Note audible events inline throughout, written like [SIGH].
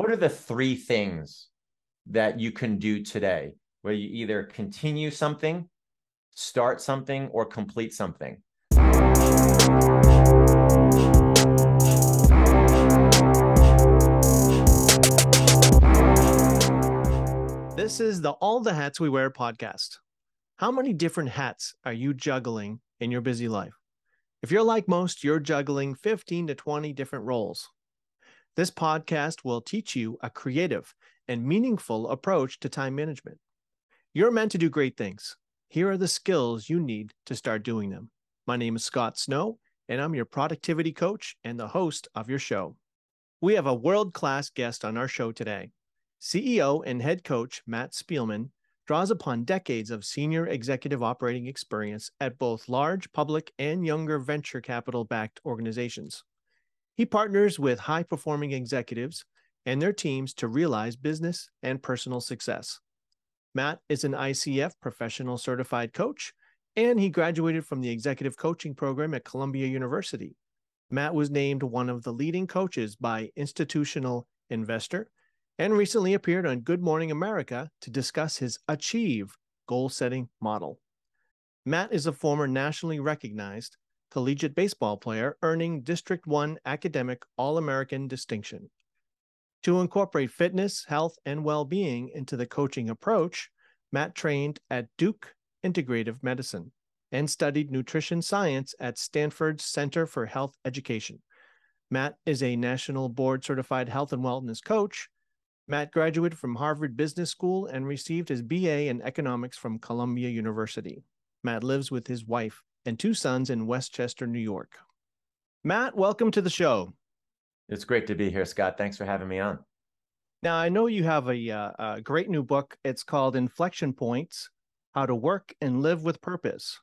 what are the three things that you can do today where you either continue something, start something, or complete something? This is the All the Hats We Wear podcast. How many different hats are you juggling in your busy life? If you're like most, you're juggling 15 to 20 different roles. This podcast will teach you a creative and meaningful approach to time management. You're meant to do great things. Here are the skills you need to start doing them. My name is Scott Snow, and I'm your productivity coach and the host of your show. We have a world class guest on our show today. CEO and head coach Matt Spielman draws upon decades of senior executive operating experience at both large public and younger venture capital backed organizations. He partners with high performing executives and their teams to realize business and personal success. Matt is an ICF professional certified coach, and he graduated from the executive coaching program at Columbia University. Matt was named one of the leading coaches by Institutional Investor and recently appeared on Good Morning America to discuss his Achieve goal setting model. Matt is a former nationally recognized collegiate baseball player earning District 1 academic All American distinction. To incorporate fitness, health, and well being into the coaching approach, Matt trained at Duke Integrative Medicine and studied nutrition science at Stanford's Center for Health Education. Matt is a national board certified health and wellness coach Matt graduated from Harvard Business School and received his BA in economics from Columbia University. Matt lives with his wife and two sons in Westchester, New York. Matt, welcome to the show. It's great to be here, Scott. Thanks for having me on. Now, I know you have a, uh, a great new book. It's called Inflection Points How to Work and Live with Purpose.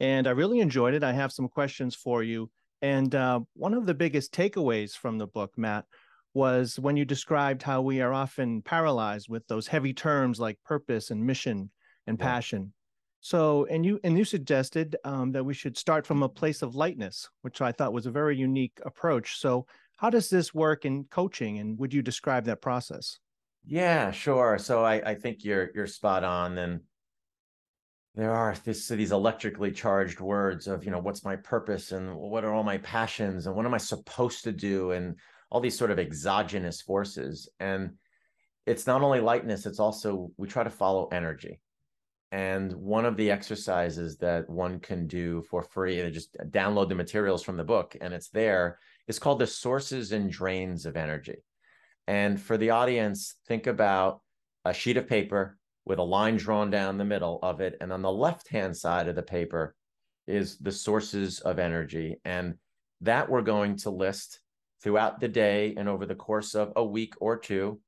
And I really enjoyed it. I have some questions for you. And uh, one of the biggest takeaways from the book, Matt, was when you described how we are often paralyzed with those heavy terms like purpose and mission and yeah. passion. So, and you and you suggested um, that we should start from a place of lightness, which I thought was a very unique approach. So, how does this work in coaching, and would you describe that process? Yeah, sure. So, I, I think you're you're spot on, and there are this, these electrically charged words of you know what's my purpose and what are all my passions and what am I supposed to do and all these sort of exogenous forces. And it's not only lightness, it's also we try to follow energy. And one of the exercises that one can do for free, and just uh, download the materials from the book, and it's there, is called the sources and drains of energy. And for the audience, think about a sheet of paper with a line drawn down the middle of it. And on the left hand side of the paper is the sources of energy. And that we're going to list throughout the day and over the course of a week or two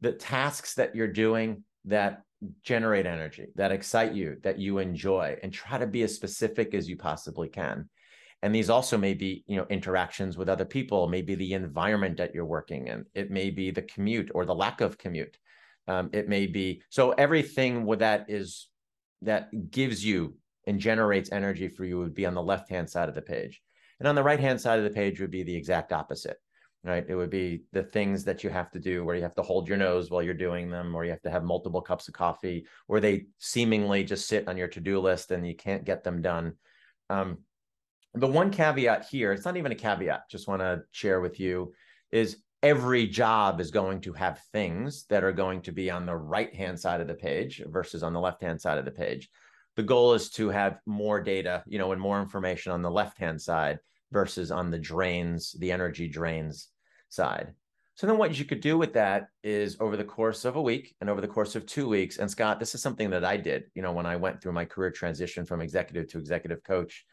the tasks that you're doing that generate energy that excite you that you enjoy and try to be as specific as you possibly can. And these also may be you know interactions with other people maybe the environment that you're working in. It may be the commute or the lack of commute. Um, it may be so everything with that is that gives you and generates energy for you would be on the left hand side of the page. And on the right hand side of the page would be the exact opposite, right? It would be the things that you have to do where you have to hold your nose while you're doing them, or you have to have multiple cups of coffee, or they seemingly just sit on your to do list and you can't get them done. Um, the one caveat here, it's not even a caveat, just want to share with you, is every job is going to have things that are going to be on the right hand side of the page versus on the left hand side of the page the goal is to have more data, you know, and more information on the left hand side versus on the drains, the energy drains side. So then what you could do with that is over the course of a week and over the course of two weeks. And Scott, this is something that I did, you know, when I went through my career transition from executive to executive coach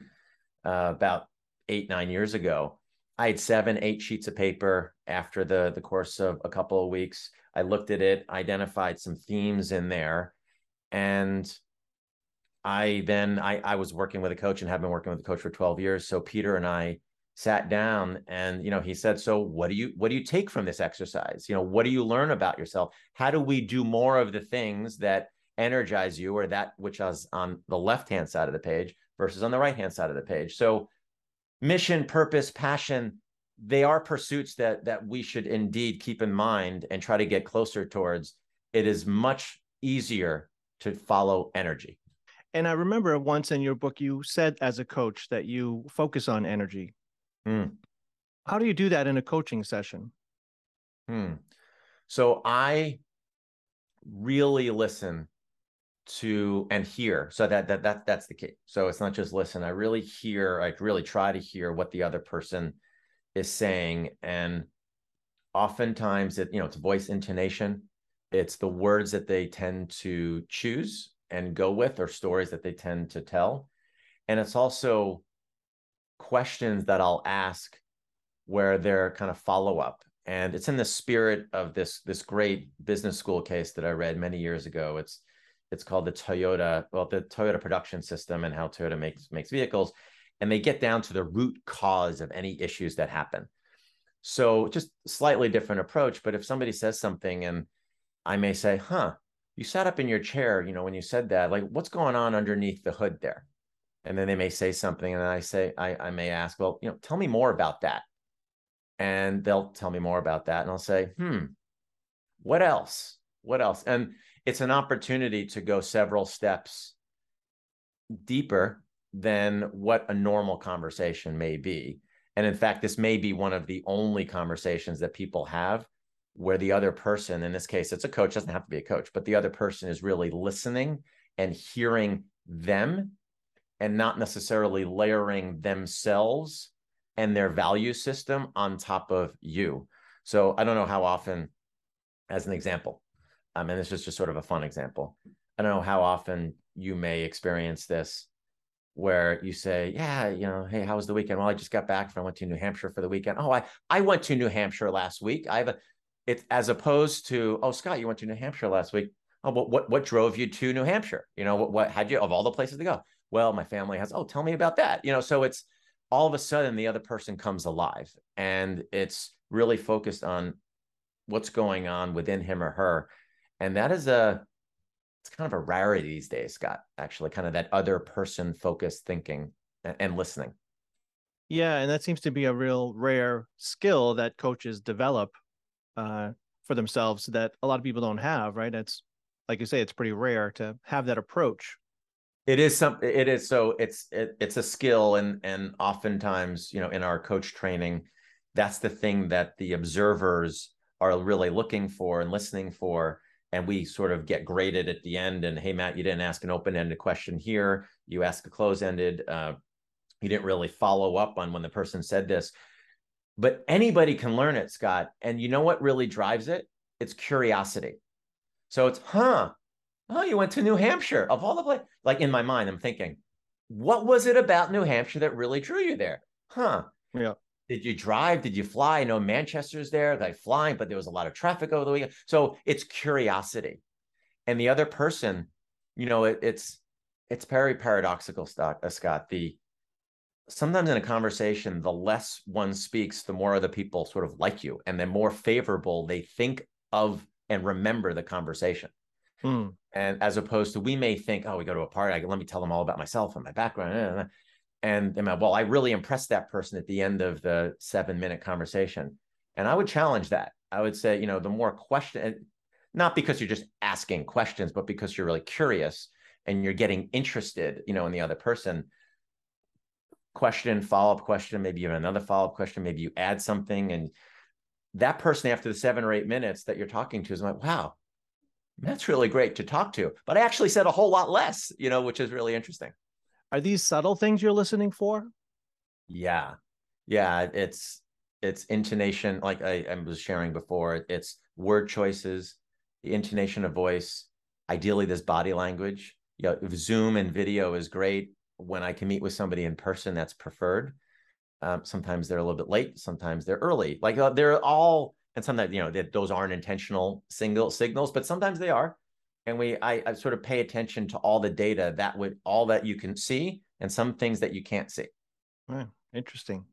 uh, about eight, nine years ago. I had seven, eight sheets of paper after the, the course of a couple of weeks. I looked at it, identified some themes in there, and I then I, I was working with a coach and have been working with a coach for 12 years. So Peter and I sat down and you know he said so what do you what do you take from this exercise? You know what do you learn about yourself? How do we do more of the things that energize you or that which is on the left hand side of the page versus on the right hand side of the page? So mission purpose passion they are pursuits that that we should indeed keep in mind and try to get closer towards. It is much easier to follow energy. And i remember once in your book you said as a coach that you focus on energy mm. how do you do that in a coaching session? Hmm. so i really listen to and hear. So that that that that's the key. So it's not just listen. I really hear i really try to hear what the other person is saying and oftentimes it you know it's voice intonation. It's the words that they tend to choose and go with or stories that they tend to tell. And it's also questions that i'll ask where they're kind of follow up and it's in the spirit of this this great business school case that i read many years ago it's it's called the toyota well the toyota production system and how toyota makes makes vehicles and they get down to the root cause of any issues that happen. So just slightly different approach. But if somebody says something and I may say, huh, you sat up in your chair, you know, when you said that, like what's going on underneath the hood there? And then they may say something, and I say, I, I may ask, well, you know, tell me more about that. And they'll tell me more about that. And I'll say, hmm, what else? What else? And it's an opportunity to go several steps deeper than what a normal conversation may be. And in fact, this may be one of the only conversations that people have where the other person, in this case, it's a coach, doesn't have to be a coach, but the other person is really listening and hearing them and not necessarily layering themselves and their value system on top of you. So I don't know how often, as an example, um, and this is just sort of a fun example. I don't know how often you may experience this where you say, yeah, you know, hey, how was the weekend? Well, I just got back from I went to New Hampshire for the weekend. Oh, I I went to New Hampshire last week. I have a it's as opposed to, oh, Scott, you went to New Hampshire last week. Oh, what what what drove you to New Hampshire? You know, what what had you of all the places to go? Well, my family has, oh, tell me about that. You know, so it's all of a sudden the other person comes alive and it's really focused on what's going on within him or her. And that is a it's kind of a rarity these days, Scott, actually, kind of that other person focused thinking and, listening. Yeah, and that seems to be a real rare skill that coaches develop uh, for themselves that a lot of people don't have, right? It's like you say, it's pretty rare to have that approach. It is something. It is so. It's it, it's a skill, and and oftentimes, you know, in our coach training, that's the thing that the observers are really looking for and listening for and we sort of get graded at the end and hey matt you didn't ask an open-ended question here you asked a close-ended uh, you didn't really follow up on when the person said this but anybody can learn it scott and you know what really drives it it's curiosity so it's huh oh you went to new hampshire of all the places like in my mind i'm thinking what was it about new hampshire that really drew you there huh yeah did you drive? Did you fly? I know Manchester's there, like flying, but there was a lot of traffic over the weekend. So it's curiosity. And the other person, you know, it, it's it's very paradoxical, Scott. Uh, Scott. The sometimes in a conversation, the less one speaks, the more other people sort of like you, and the more favorable they think of and remember the conversation. Hmm. And as opposed to we may think, oh, we go to a party, I, let me tell them all about myself and my background and am well i really impressed that person at the end of the seven minute conversation. And i would challenge that. I would say you know the more question not because you're just asking questions but because you're really curious and you're getting interested you know in the other person. Question follow-up question maybe you have another follow-up question maybe you add something and that person after the seven or eight minutes that you're talking to is like wow that's really great to talk to but i actually said a whole lot less you know which is really interesting are these subtle things you're listening for? Yeah. Yeah. It's it's intonation, like I, I was sharing before. It's word choices, the intonation of voice, ideally this body language. Yeah, you know, Zoom and video is great. When I can meet with somebody in person, that's preferred. Um, sometimes they're a little bit late, sometimes they're early. Like uh, they're all, and sometimes you know that those aren't intentional single signals, but sometimes they are. And we I, I, sort of pay attention to all the data that would all that you can see and some things that you can't see. Interesting.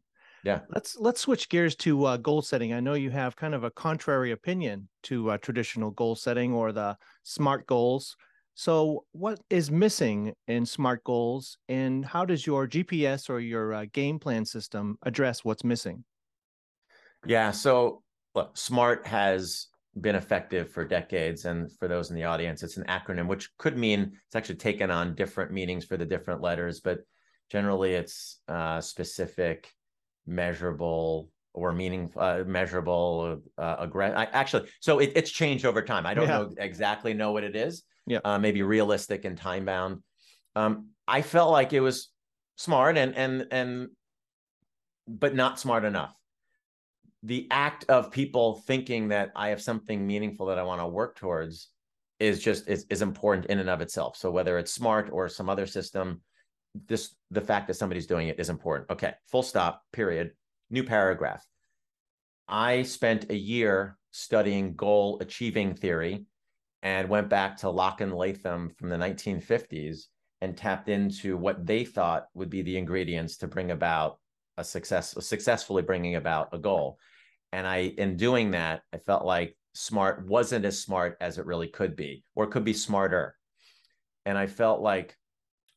Yeah. Let's let's switch gears to uh, goal setting. I know you have kind of a contrary opinion to uh, traditional goal setting or the smart goals. So what is missing in smart goals and how does your gps or your uh, game plan system address what's missing? Yeah. So look, SMART has been effective for decades. And for those in the audience, it's an acronym, which could mean it's actually taken on different meanings for the different letters, but generally it's uh, specific, measurable, or meaning uh, measurable uh, aggressive actually so it, it's changed over time i don't yeah. know exactly know what it is yeah uh, maybe realistic and time bound um, i felt like it was smart and and and but not smart enough the act of people thinking that i have something meaningful that i want to work towards is just is, is important in and of itself. So whether it's smart or some other system this the fact that somebody's doing it is important. Okay full stop period. New paragraph. I spent a year studying goal achieving theory and went back to Locke and Latham from the 1950s and tapped into what they thought would be the ingredients to bring about a success, successfully bringing about a goal. And I, in doing that, I felt like smart wasn't as smart as it really could be, or could be smarter. And I felt like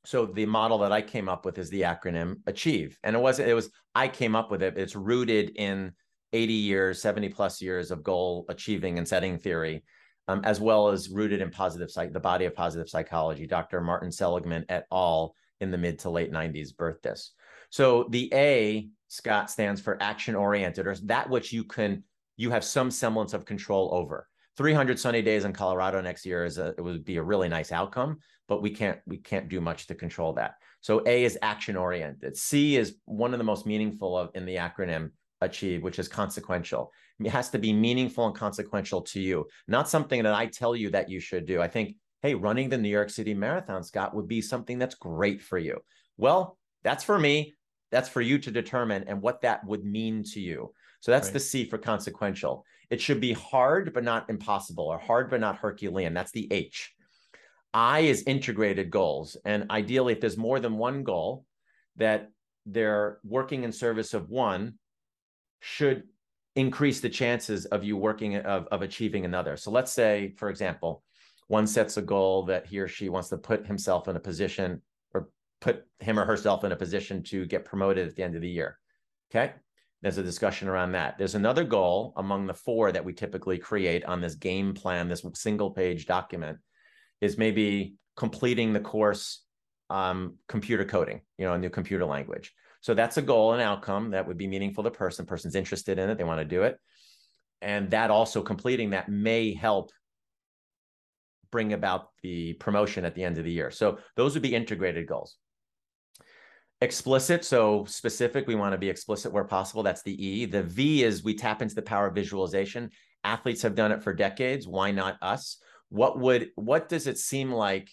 so the model that I came up with is the acronym achieve. And it wasn't, it was, I came up with it. It's rooted in 80 years, 70 plus years of goal achieving and setting theory, um, as well as rooted in positive psych, the body of positive psychology. Dr. Martin Seligman et al. in the mid to late 90s birthed this. So the A, Scott, stands for action oriented, or that which you can, you have some semblance of control over. 300 sunny days in Colorado next year is a, it would be a really nice outcome, but we can't we can't do much to control that. So A is action oriented. C is one of the most meaningful of in the acronym achieve, which is consequential. It has to be meaningful and consequential to you, not something that I tell you that you should do. I think, hey, running the New York City Marathon, Scott, would be something that's great for you. Well, that's for me. That's for you to determine and what that would mean to you. So that's right. the C for consequential. It should be hard, but not impossible, or hard, but not Herculean. That's the H. I is integrated goals. And ideally, if there's more than one goal, that they're working in service of one should increase the chances of you working of, of achieving another. So let's say, for example, one sets a goal that he or she wants to put himself in a position put him or herself in a position to get promoted at the end of the year. Okay. There's a discussion around that. There's another goal among the four that we typically create on this game plan, this single page document, is maybe completing the course um, computer coding, you know, a new computer language. So that's a goal and outcome that would be meaningful to person. Person's interested in it, they want to do it. And that also completing that may help bring about the promotion at the end of the year. So those would be integrated goals explicit so specific we want to be explicit where possible that's the e. The v is we tap into the power of visualization. Athletes have done it for decades why not us? What would what does it seem like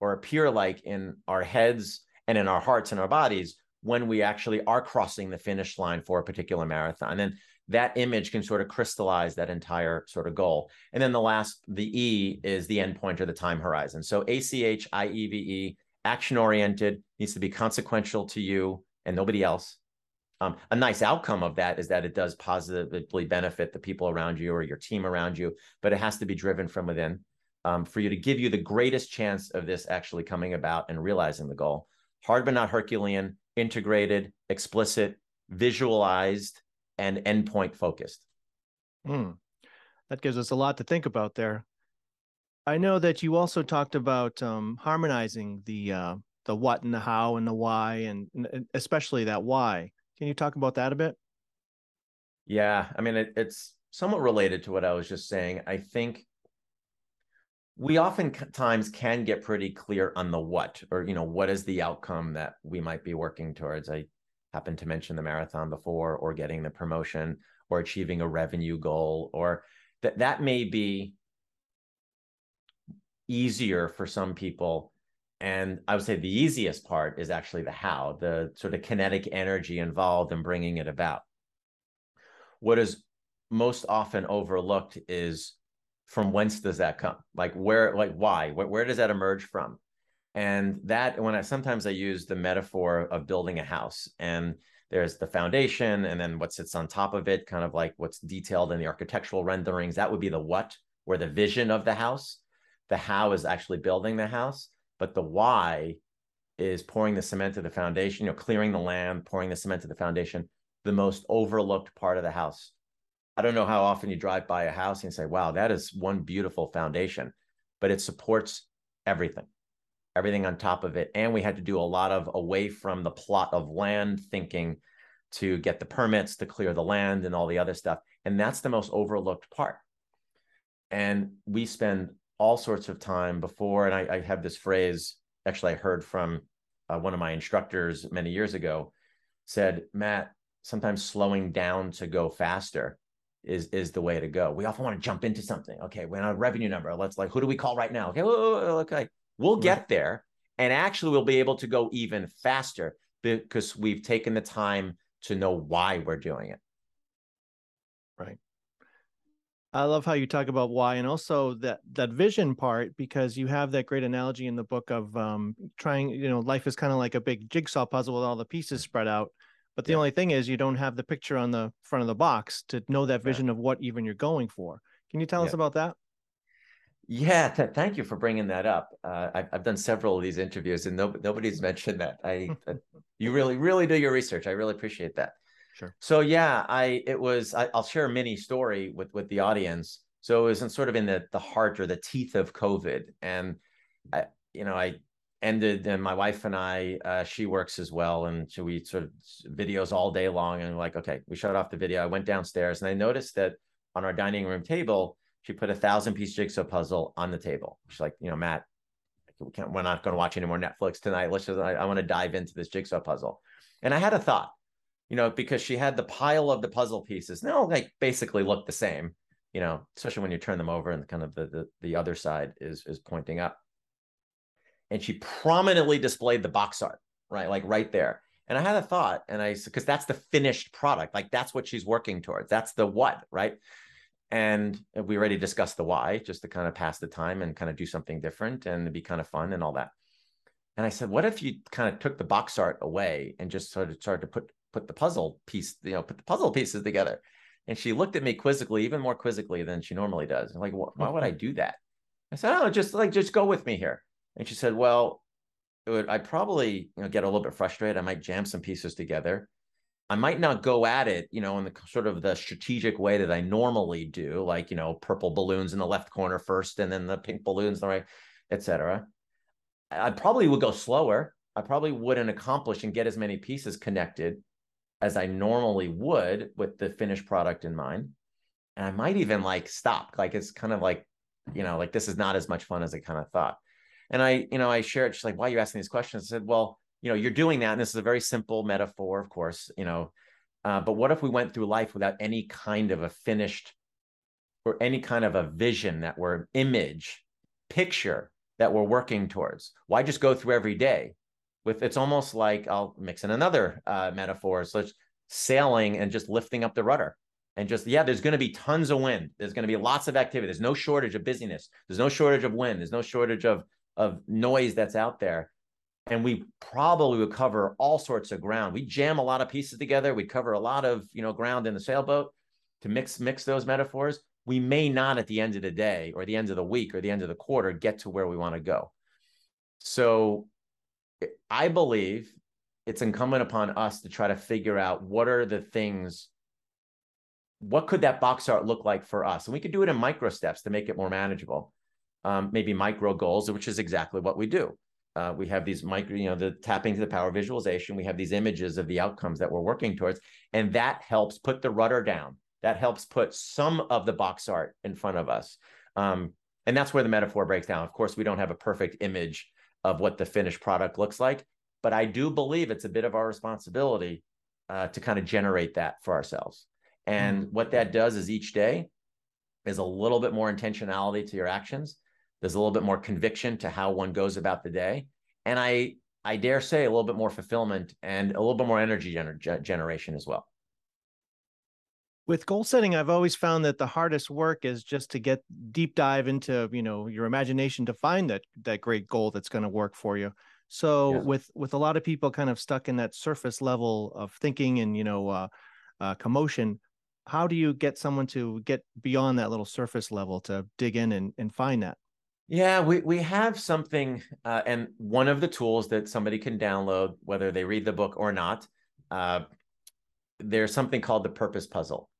or appear like in our heads and in our hearts and our bodies when we actually are crossing the finish line for a particular marathon? And that image can sort of crystallize that entire sort of goal. And then the last the e is the endpoint or the time horizon. So a c h i e v e action oriented, needs to be consequential to you and nobody else. Um, a nice outcome of that is that it does positively benefit the people around you or your team around you, but it has to be driven from within um, for you to give you the greatest chance of this actually coming about and realizing the goal. Hard but not Herculean, integrated, explicit, visualized, and endpoint focused. Mm. That gives us a lot to think about there. I know that you also talked about um, harmonizing the uh, the what and the how and the why, and, and, especially that why. Can you talk about that a bit? Yeah, I mean it, it's somewhat related to what I was just saying. I think we oftentimes can get pretty clear on the what, or you know, what is the outcome that we might be working towards. I happened to mention the marathon before, or getting the promotion, or achieving a revenue goal, or that that may be easier for some people. And I would say the easiest part is actually the how, the sort of kinetic energy involved in bringing it about. What is most often overlooked is from whence does that come? Like where, like why? Where, where does that emerge from? And that when I sometimes I use the metaphor of building a house and there's the foundation and then what sits on top of it, kind of like what's detailed in the architectural renderings. That would be the what or the vision of the house the how is actually building the house, but the why is pouring the cement to the foundation, you know, clearing the land, pouring the cement to the foundation, the most overlooked part of the house. I don't know how often you drive by a house and say, wow, that is one beautiful foundation, but it supports everything, everything on top of it. And we had to do a lot of away from the plot of land thinking to get the permits to clear the land and all the other stuff. And that's the most overlooked part. And we spend all sorts of time before, and I, I have this phrase, actually, I heard from uh, one of my instructors many years ago, said, Matt, sometimes slowing down to go faster is is the way to go. We often want to jump into something. Okay, we're on a revenue number. Let's like, who do we call right now? Okay, okay, we'll get there, and actually, we'll be able to go even faster because we've taken the time to know why we're doing it. Right. I love how you talk about why and also that that vision part because you have that great analogy in the book of um, trying, you know, life is kind of like a big jigsaw puzzle with all the pieces spread out. But the yeah. only thing is you don't have the picture on the front of the box to know that vision yeah. of what even you're going for. Can you tell yeah. us about that? Yeah, th- thank you for bringing that up. Uh, I've, I've done several of these interviews, and no, nobody's mentioned that. I, uh, [LAUGHS] you really, really do your research. I really appreciate that. Sure. So yeah, I it was. I, will share a mini story with with the audience. So it was in sort of in the the heart or the teeth of COVID, and I, you know, I ended and my wife and I, uh, she works as well. And so we sort of videos all day long and like, okay, we shut off the video. I went downstairs and I noticed that on our dining room table, she put a thousand piece jigsaw puzzle on the table. She's like, you know, Matt, we can't, we're not going to watch any more Netflix tonight. Let's just, I, I want to dive into this jigsaw puzzle. And I had a thought, you know, because she had the pile of the puzzle pieces. Now, like basically look the same, you know, especially when you turn them over and kind of the, the, the other side is, is pointing up and she prominently displayed the box art, right? Like right there. And I had a thought, and I because that's the finished product, like that's what she's working towards. That's the what, right? And we already discussed the why, just to kind of pass the time and kind of do something different and be kind of fun and all that. And I said, what if you kind of took the box art away and just sort of started to put put the puzzle piece, you know, put the puzzle pieces together? And she looked at me quizzically, even more quizzically than she normally does. I'm like, why would I do that? I said, oh, just like just go with me here. And she said, well, would, I'd probably you know, get a little bit frustrated. I might jam some pieces together. I might not go at it, you know, in the sort of the strategic way that I normally do, like, you know, purple balloons in the left corner first and then the pink balloons in the right, etc. I probably would go slower. I probably wouldn't accomplish and get as many pieces connected as I normally would with the finished product in mind. And I might even like stop. Like it's kind of like, you know, like this is not as much fun as I kind of thought. And I, you know, I shared, she's like, why are you asking these questions? I said, well, you know, you're doing that. And this is a very simple metaphor, of course, you know, uh, but what if we went through life without any kind of a finished or any kind of a vision that we're image, picture that we're working towards? Why just go through every day with it's almost like I'll mix in another uh, metaphor. So it's sailing and just lifting up the rudder. And just yeah there's going to be tons of wind. There's going to be lots of activity. There's no shortage of busyness. There's no shortage of wind. There's no shortage of of noise that's out there. And we probably would cover all sorts of ground. We jam a lot of pieces together. We cover a lot of you know ground in the sailboat to mix mix those metaphors. We may not at the end of the day or the end of the week or the end of the quarter get to where we want to go. So i believe it's incumbent upon us to try to figure out what are the things what could that box art look like for us and we could do it in micro steps to make it more manageable um, maybe micro goals, which is exactly what we do. Uh, we have these micro, you know, the tapping to the power visualization. We have these images of the outcomes that we're working towards, and that helps put the rudder down. That helps put some of the box art in front of us. Um, and that's where the metaphor breaks down. Of course, we don't have a perfect image of what the finished product looks like, but I do believe it's a bit of our responsibility uh, to kind of generate that for ourselves. And mm-hmm. what that does is each day is a little bit more intentionality to your actions there's a little bit more conviction to how one goes about the day. And I, I dare say a little bit more fulfillment and a little bit more energy gener- generation as well. With goal setting, I've always found that the hardest work is just to get deep dive into, you know, your imagination to find that that great goal that's going to work for you. So yeah. with with a lot of people kind of stuck in that surface level of thinking and you know uh, uh, commotion, how do you get someone to get beyond that little surface level to dig in and, and find that? Yeah, we we have something, uh, and one of the tools that somebody can download, whether they read the book or not, uh, there's something called the purpose puzzle,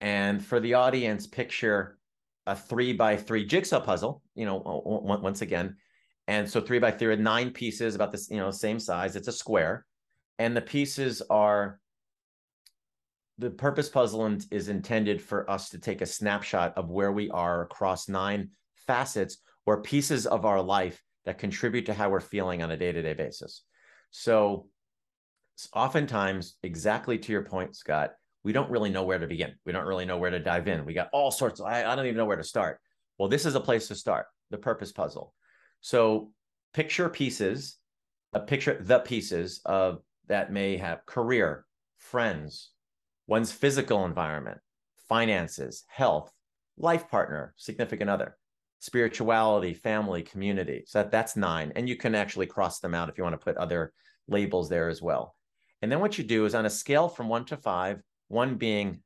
And for the audience, picture a three by three jigsaw puzzle, you know, once again. And so three by three, nine pieces about this, you know, same size. It's a square. And the pieces are the purpose puzzle is intended for us to take a snapshot of where we are across nine facets or pieces of our life that contribute to how we're feeling on a day-to-day basis. So oftentimes, exactly to your point, Scott, we don't really know where to begin. We don't really know where to dive in. We got all sorts of, I, I don't even know where to start. Well, this is a place to start, the purpose puzzle. So picture pieces, a picture the pieces of that may have career, friends, one's physical environment, finances, health, life partner, significant other, spirituality, family, community. So that, that's nine. And you can actually cross them out if you want to put other labels there as well. And then what you do is on a scale from one to five, one being,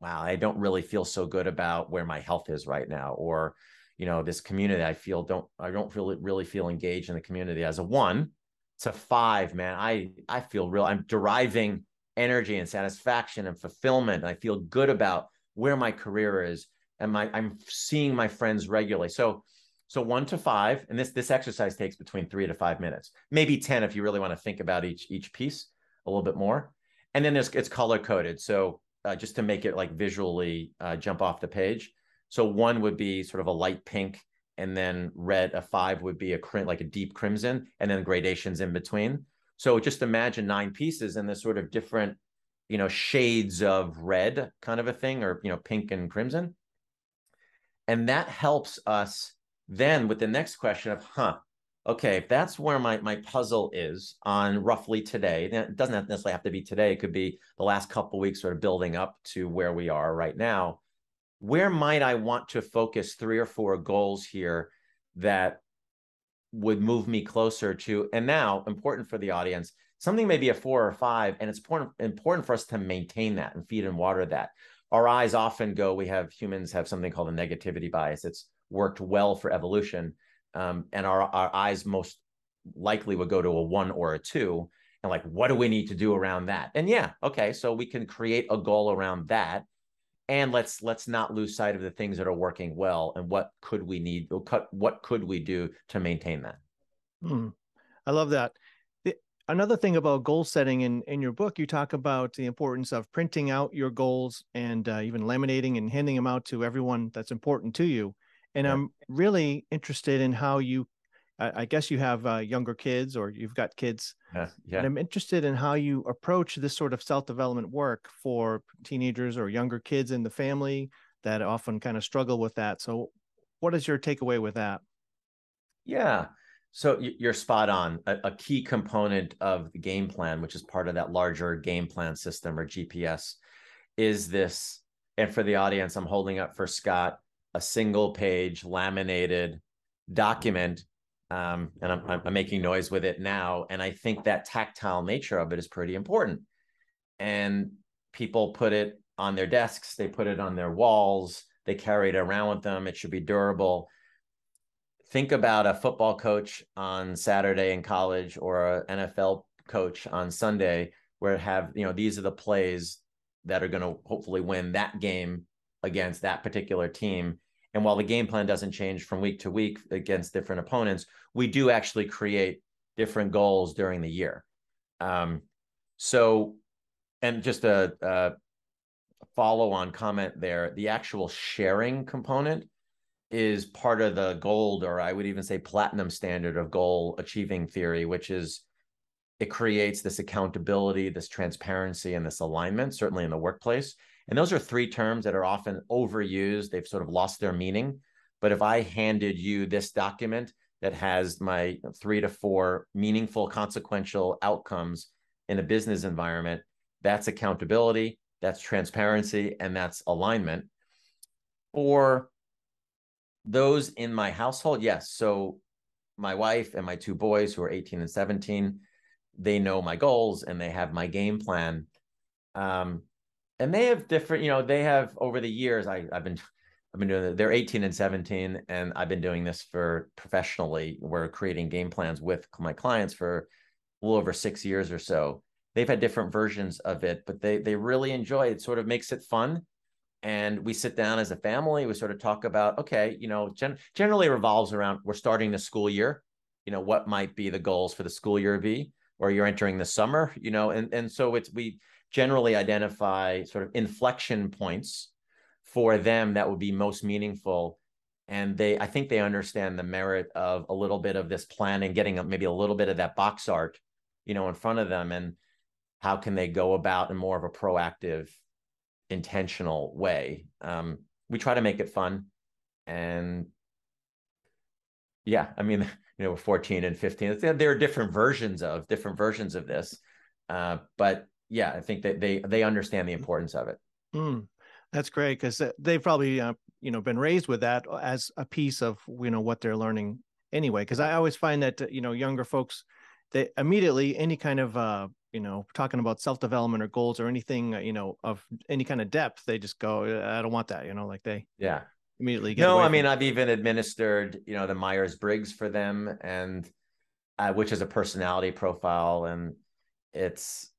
wow, I don't really feel so good about where my health is right now, or you know, this community I feel don't I don't really really feel engaged in the community. As a one to five, man, I I feel real. I'm deriving energy and satisfaction and fulfillment. I feel good about where my career is, and my I'm seeing my friends regularly. So so one to five, and this this exercise takes between three to five minutes, maybe ten if you really want to think about each each piece a little bit more. And then it's color coded, so uh, just to make it like visually uh, jump off the page. So one would be sort of a light pink, and then red. A five would be a crim- like a deep crimson, and then gradations in between. So just imagine nine pieces and the sort of different, you know, shades of red kind of a thing, or you know, pink and crimson. And that helps us then with the next question of, huh, okay, if that's where my, my puzzle is on roughly today, it doesn't necessarily have to be today. It could be the last couple weeks sort of building up to where we are right now. Where might I want to focus three or four goals here that would move me closer to, and now important for the audience, something may be a four or five, and it's important, important for us to maintain that and feed and water that. Our eyes often go, we have humans have something called a negativity bias. It's worked well for evolution. Um, and our, our eyes most likely would go to a one or a two. And like, what do we need to do around that? And yeah, okay, so we can create a goal around that. And let's let's not lose sight of the things that are working well and what could we need what could we do to maintain that. Hmm. I love that. another thing about goal setting in in your book, you talk about the importance of printing out your goals and uh, even laminating and handing them out to everyone that's important to you. And yeah. I'm really interested in how you, I, I guess you have uh, younger kids or you've got kids. Yeah. yeah. And I'm interested in how you approach this sort of self development work for teenagers or younger kids in the family that often kind of struggle with that. So, what is your takeaway with that? Yeah. So you're spot on. A, a, key component of the game plan, which is part of that larger game plan system or GPS, is this. And for the audience, I'm holding up for Scott a single page laminated document um, and I'm, I'm, making noise with it now and i think that tactile nature of it is pretty important and people put it on their desks they put it on their walls they carry it around with them it should be durable think about a football coach on saturday in college or an nfl coach on sunday where have you know these are the plays that are going to hopefully win that game against that particular team. And while the game plan doesn't change from week to week against different opponents, we do actually create different goals during the year. Um, so, and just a, a follow on comment there the actual sharing component is part of the gold, or I would even say platinum standard of goal achieving theory, which is it creates this accountability, this transparency, and this alignment, certainly in the workplace. And those are three terms that are often overused. They've sort of lost their meaning. But if I handed you this document that has my three to four meaningful, consequential outcomes in a business environment, that's accountability, that's transparency, and that's alignment. For those in my household, yes. So my wife and my two boys who are 18 and 17, they know my goals and they have my game plan. Um, and they have different, you know, they have over the years, I, I've been, I've been doing, they're 18 and 17, and I've been doing this for professionally. We're creating game plans with my clients for a little over six years or so. They've had different versions of it, but they they really enjoy it. it sort of makes it fun. and we sit down as a family. We sort of talk about, okay, you know, gen- generally revolves around we're starting the school year. You know, what might be the goals for the school year be, or you're entering the summer. You know, and and so it's we generally identify sort of inflection points for them that would be most meaningful. And they i think they understand the merit of a little bit of this planning getting maybe a little bit of that box art you know in front of them. And how can they go about in more of a proactive intentional way? Um, we try to make it fun. And yeah i mean [LAUGHS] you know 14 and 15 there are different versions of different versions of this. Uh, but yeah i think that they they understand the importance of it. Mm, that's great because they've probably uh, you know been raised with that as a piece of you know what they're learning anyway because i always find that you know younger folks they immediately any kind of uh you know talking about self-development or goals or anything uh, you know of any kind of depth they just go i don't want that you know like they yeah. immediately no i mean i've even administered you know the myers-briggs for them and uh, which is a personality profile and it's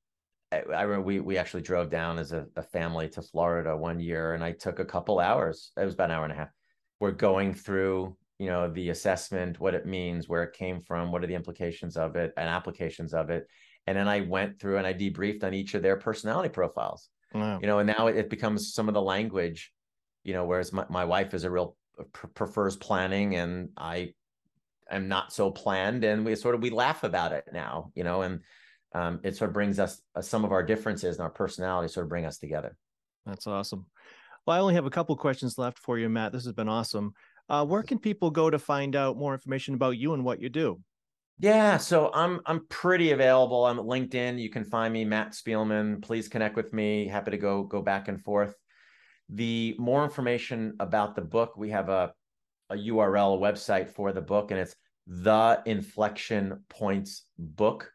I remember we we actually drove down as a, a, family to Florida one year, and I took a couple hours. It was about an hour and a half. We're going through, you know, the assessment, what it means, where it came from, what are the implications of it, and applications of it. And then I went through and I debriefed on each of their personality profiles. Wow. You know, and now it, it, becomes some of the language, you know, whereas my, my wife is a real prefers planning, and I am not so planned, and we sort of we laugh about it now, you know, and um, it sort of brings us uh, some of our differences and our personalities sort of bring us together. That's awesome. Well, I only have a couple questions left for you, Matt. This has been awesome. Uh, where can people go to find out more information about you and what you do? Yeah, so I'm I'm pretty available. I'm LinkedIn. You can find me, Matt Spielman. Please connect with me. Happy to go go back and forth. The more information about the book, we have a a URL, a website for the book, and it's the inflection points book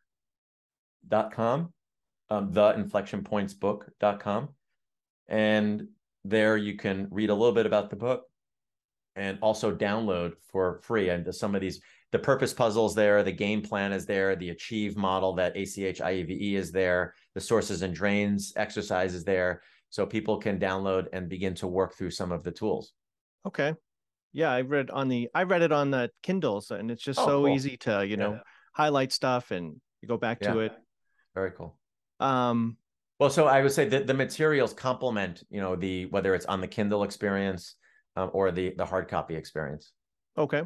com, um, the inflection points book.com. And there you can read a little bit about the book and also download for free. And some of these, the purpose puzzles there, the game plan is there, the achieve model that ACH IEVE is there, the sources and drains exercise is there. So people can download and begin to work through some of the tools. Okay. Yeah, I read on the I read it on the Kindles and it's just oh, so cool. easy to, you know, yeah. highlight stuff and you go back yeah. to it very cool. Um, well, so I would say that the materials complement, you know, the whether it's on the Kindle experience um, or the the hard copy experience. Okay.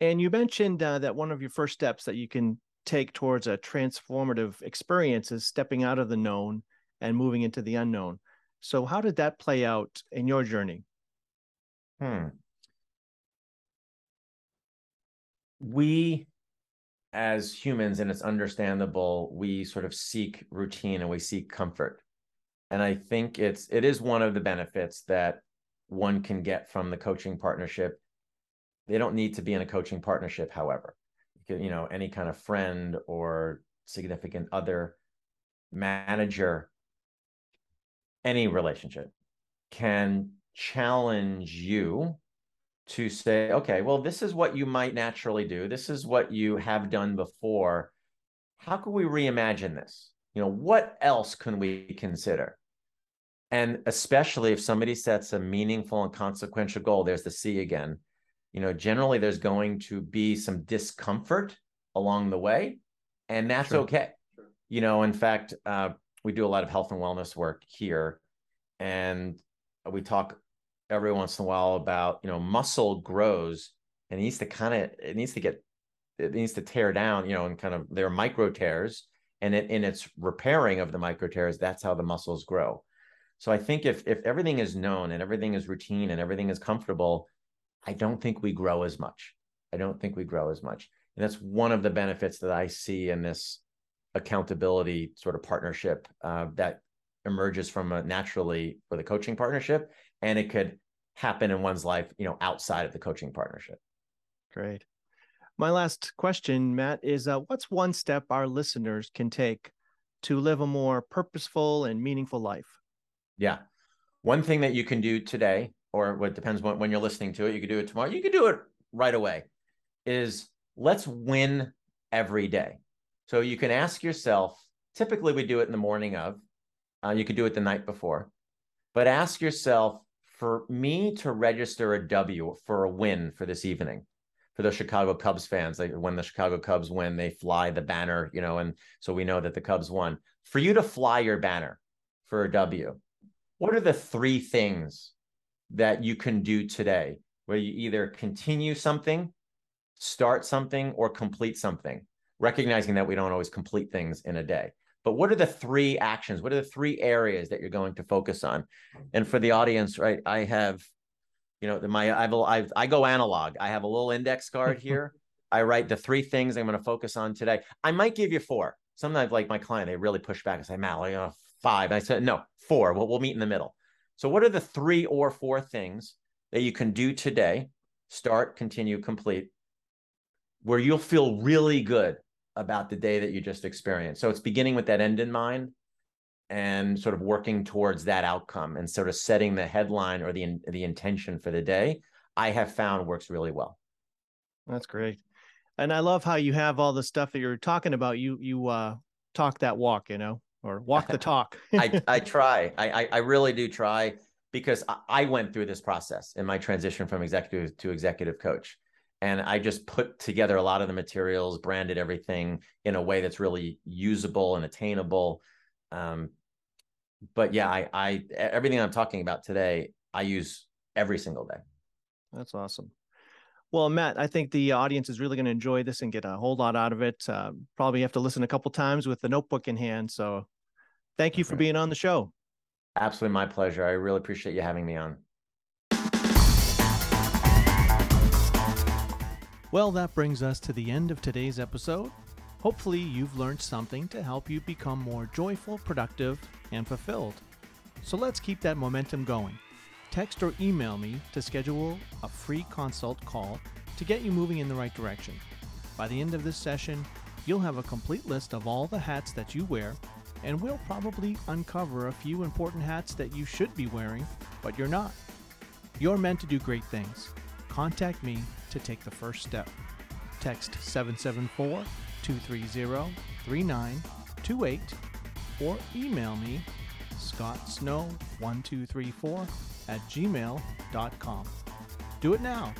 And you mentioned uh, that one of your first steps that you can take towards a transformative experience is stepping out of the known and moving into the unknown. So, how did that play out in your journey? Hmm. We as humans, and it's understandable, we sort of seek routine and we seek comfort. And I think it's it is one of the benefits that one can get from the coaching partnership. They don't need to be in a coaching partnership, however. You, you know, any kind of friend or significant other, manager, any relationship can challenge you to say, okay, well, this is what you might naturally do. This is what you have done before. How can we reimagine this? You know, what else can we consider? And especially if somebody sets a meaningful and consequential goal, there's the C again. You know, generally there's going to be some discomfort along the way, and that's sure. okay. Sure. You know, in fact, uh, we do a lot of health and wellness work here, and we talk every once in a while about you know muscle grows and it needs to kind of it needs to get it needs to tear down you know and kind of there are micro tears and it, in its repairing of the micro tears that's how the muscles grow. So i think if if everything is known and everything is routine and everything is comfortable i don't think we grow as much. I don't think we grow as much. And that's one of the benefits that i see in this accountability sort of partnership uh, that emerges from a naturally for the coaching partnership and it could happen in one's life, you know, outside of the coaching partnership. Great. My last question, Matt, is uh, what's one step our listeners can take to live a more purposeful and meaningful life? Yeah. One thing that you can do today, or what depends when, when you're listening to it, you could do it tomorrow, you could do it right away, is let's win every day. So you can ask yourself, typically we do it in the morning of, uh, you could do it the night before. But ask yourself for me to register a W for a win for this evening, for the Chicago Cubs fans, like when the Chicago Cubs win, they fly the banner, you know, and so we know that the Cubs won. For you to fly your banner for a W, what are the three things that you can do today where you either continue something, start something, or complete something? Recognizing that we don't always complete things in a day. But what are the three actions? What are the three areas that you're going to focus on? And for the audience, right, I have, you know, my I've, I've I go analog. I have a little index card [LAUGHS] here. I write the three things I'm going to focus on today. I might give you four. Sometimes, like my client, they really push back and say, "Matt, like, oh, five. I said, "No, four. We'll, we'll meet in the middle." So, what are the three or four things that you can do today? Start, continue, complete, where you'll feel really good about the day that you just experienced. So it's beginning with that end in mind and sort of working towards that outcome and sort of setting the headline or the the intention for the day. I have found works really well. That's great. And I love how you have all the stuff that you're talking about. You you uh talk that walk, you know, or walk the [LAUGHS] talk. I [LAUGHS] I try. I I really do try because I went through this process in my transition from executive to executive coach and I just put together a lot of the materials, branded everything in a way that's really usable and attainable. Um, but yeah, I, I everything I'm talking about today, I use every single day. That's awesome. Well, Matt, I think the audience is really going to enjoy this and get a whole lot out of it. Uh, probably have to listen a couple times with the notebook in hand. So, thank you for being on the show. Absolutely, my pleasure. I really appreciate you having me on. Well, that brings us to the end of today's episode. Hopefully, you've learned something to help you become more joyful, productive, and fulfilled. So let's keep that momentum going. Text or email me to schedule a free consult call to get you moving in the right direction. By the end of this session, you'll have a complete list of all the hats that you wear, and we'll probably uncover a few important hats that you should be wearing, but you're not. You're meant to do great things. Contact me to take the first step. Text 774 230 3928 or email me scottsnow1234 at gmail.com. Do it now.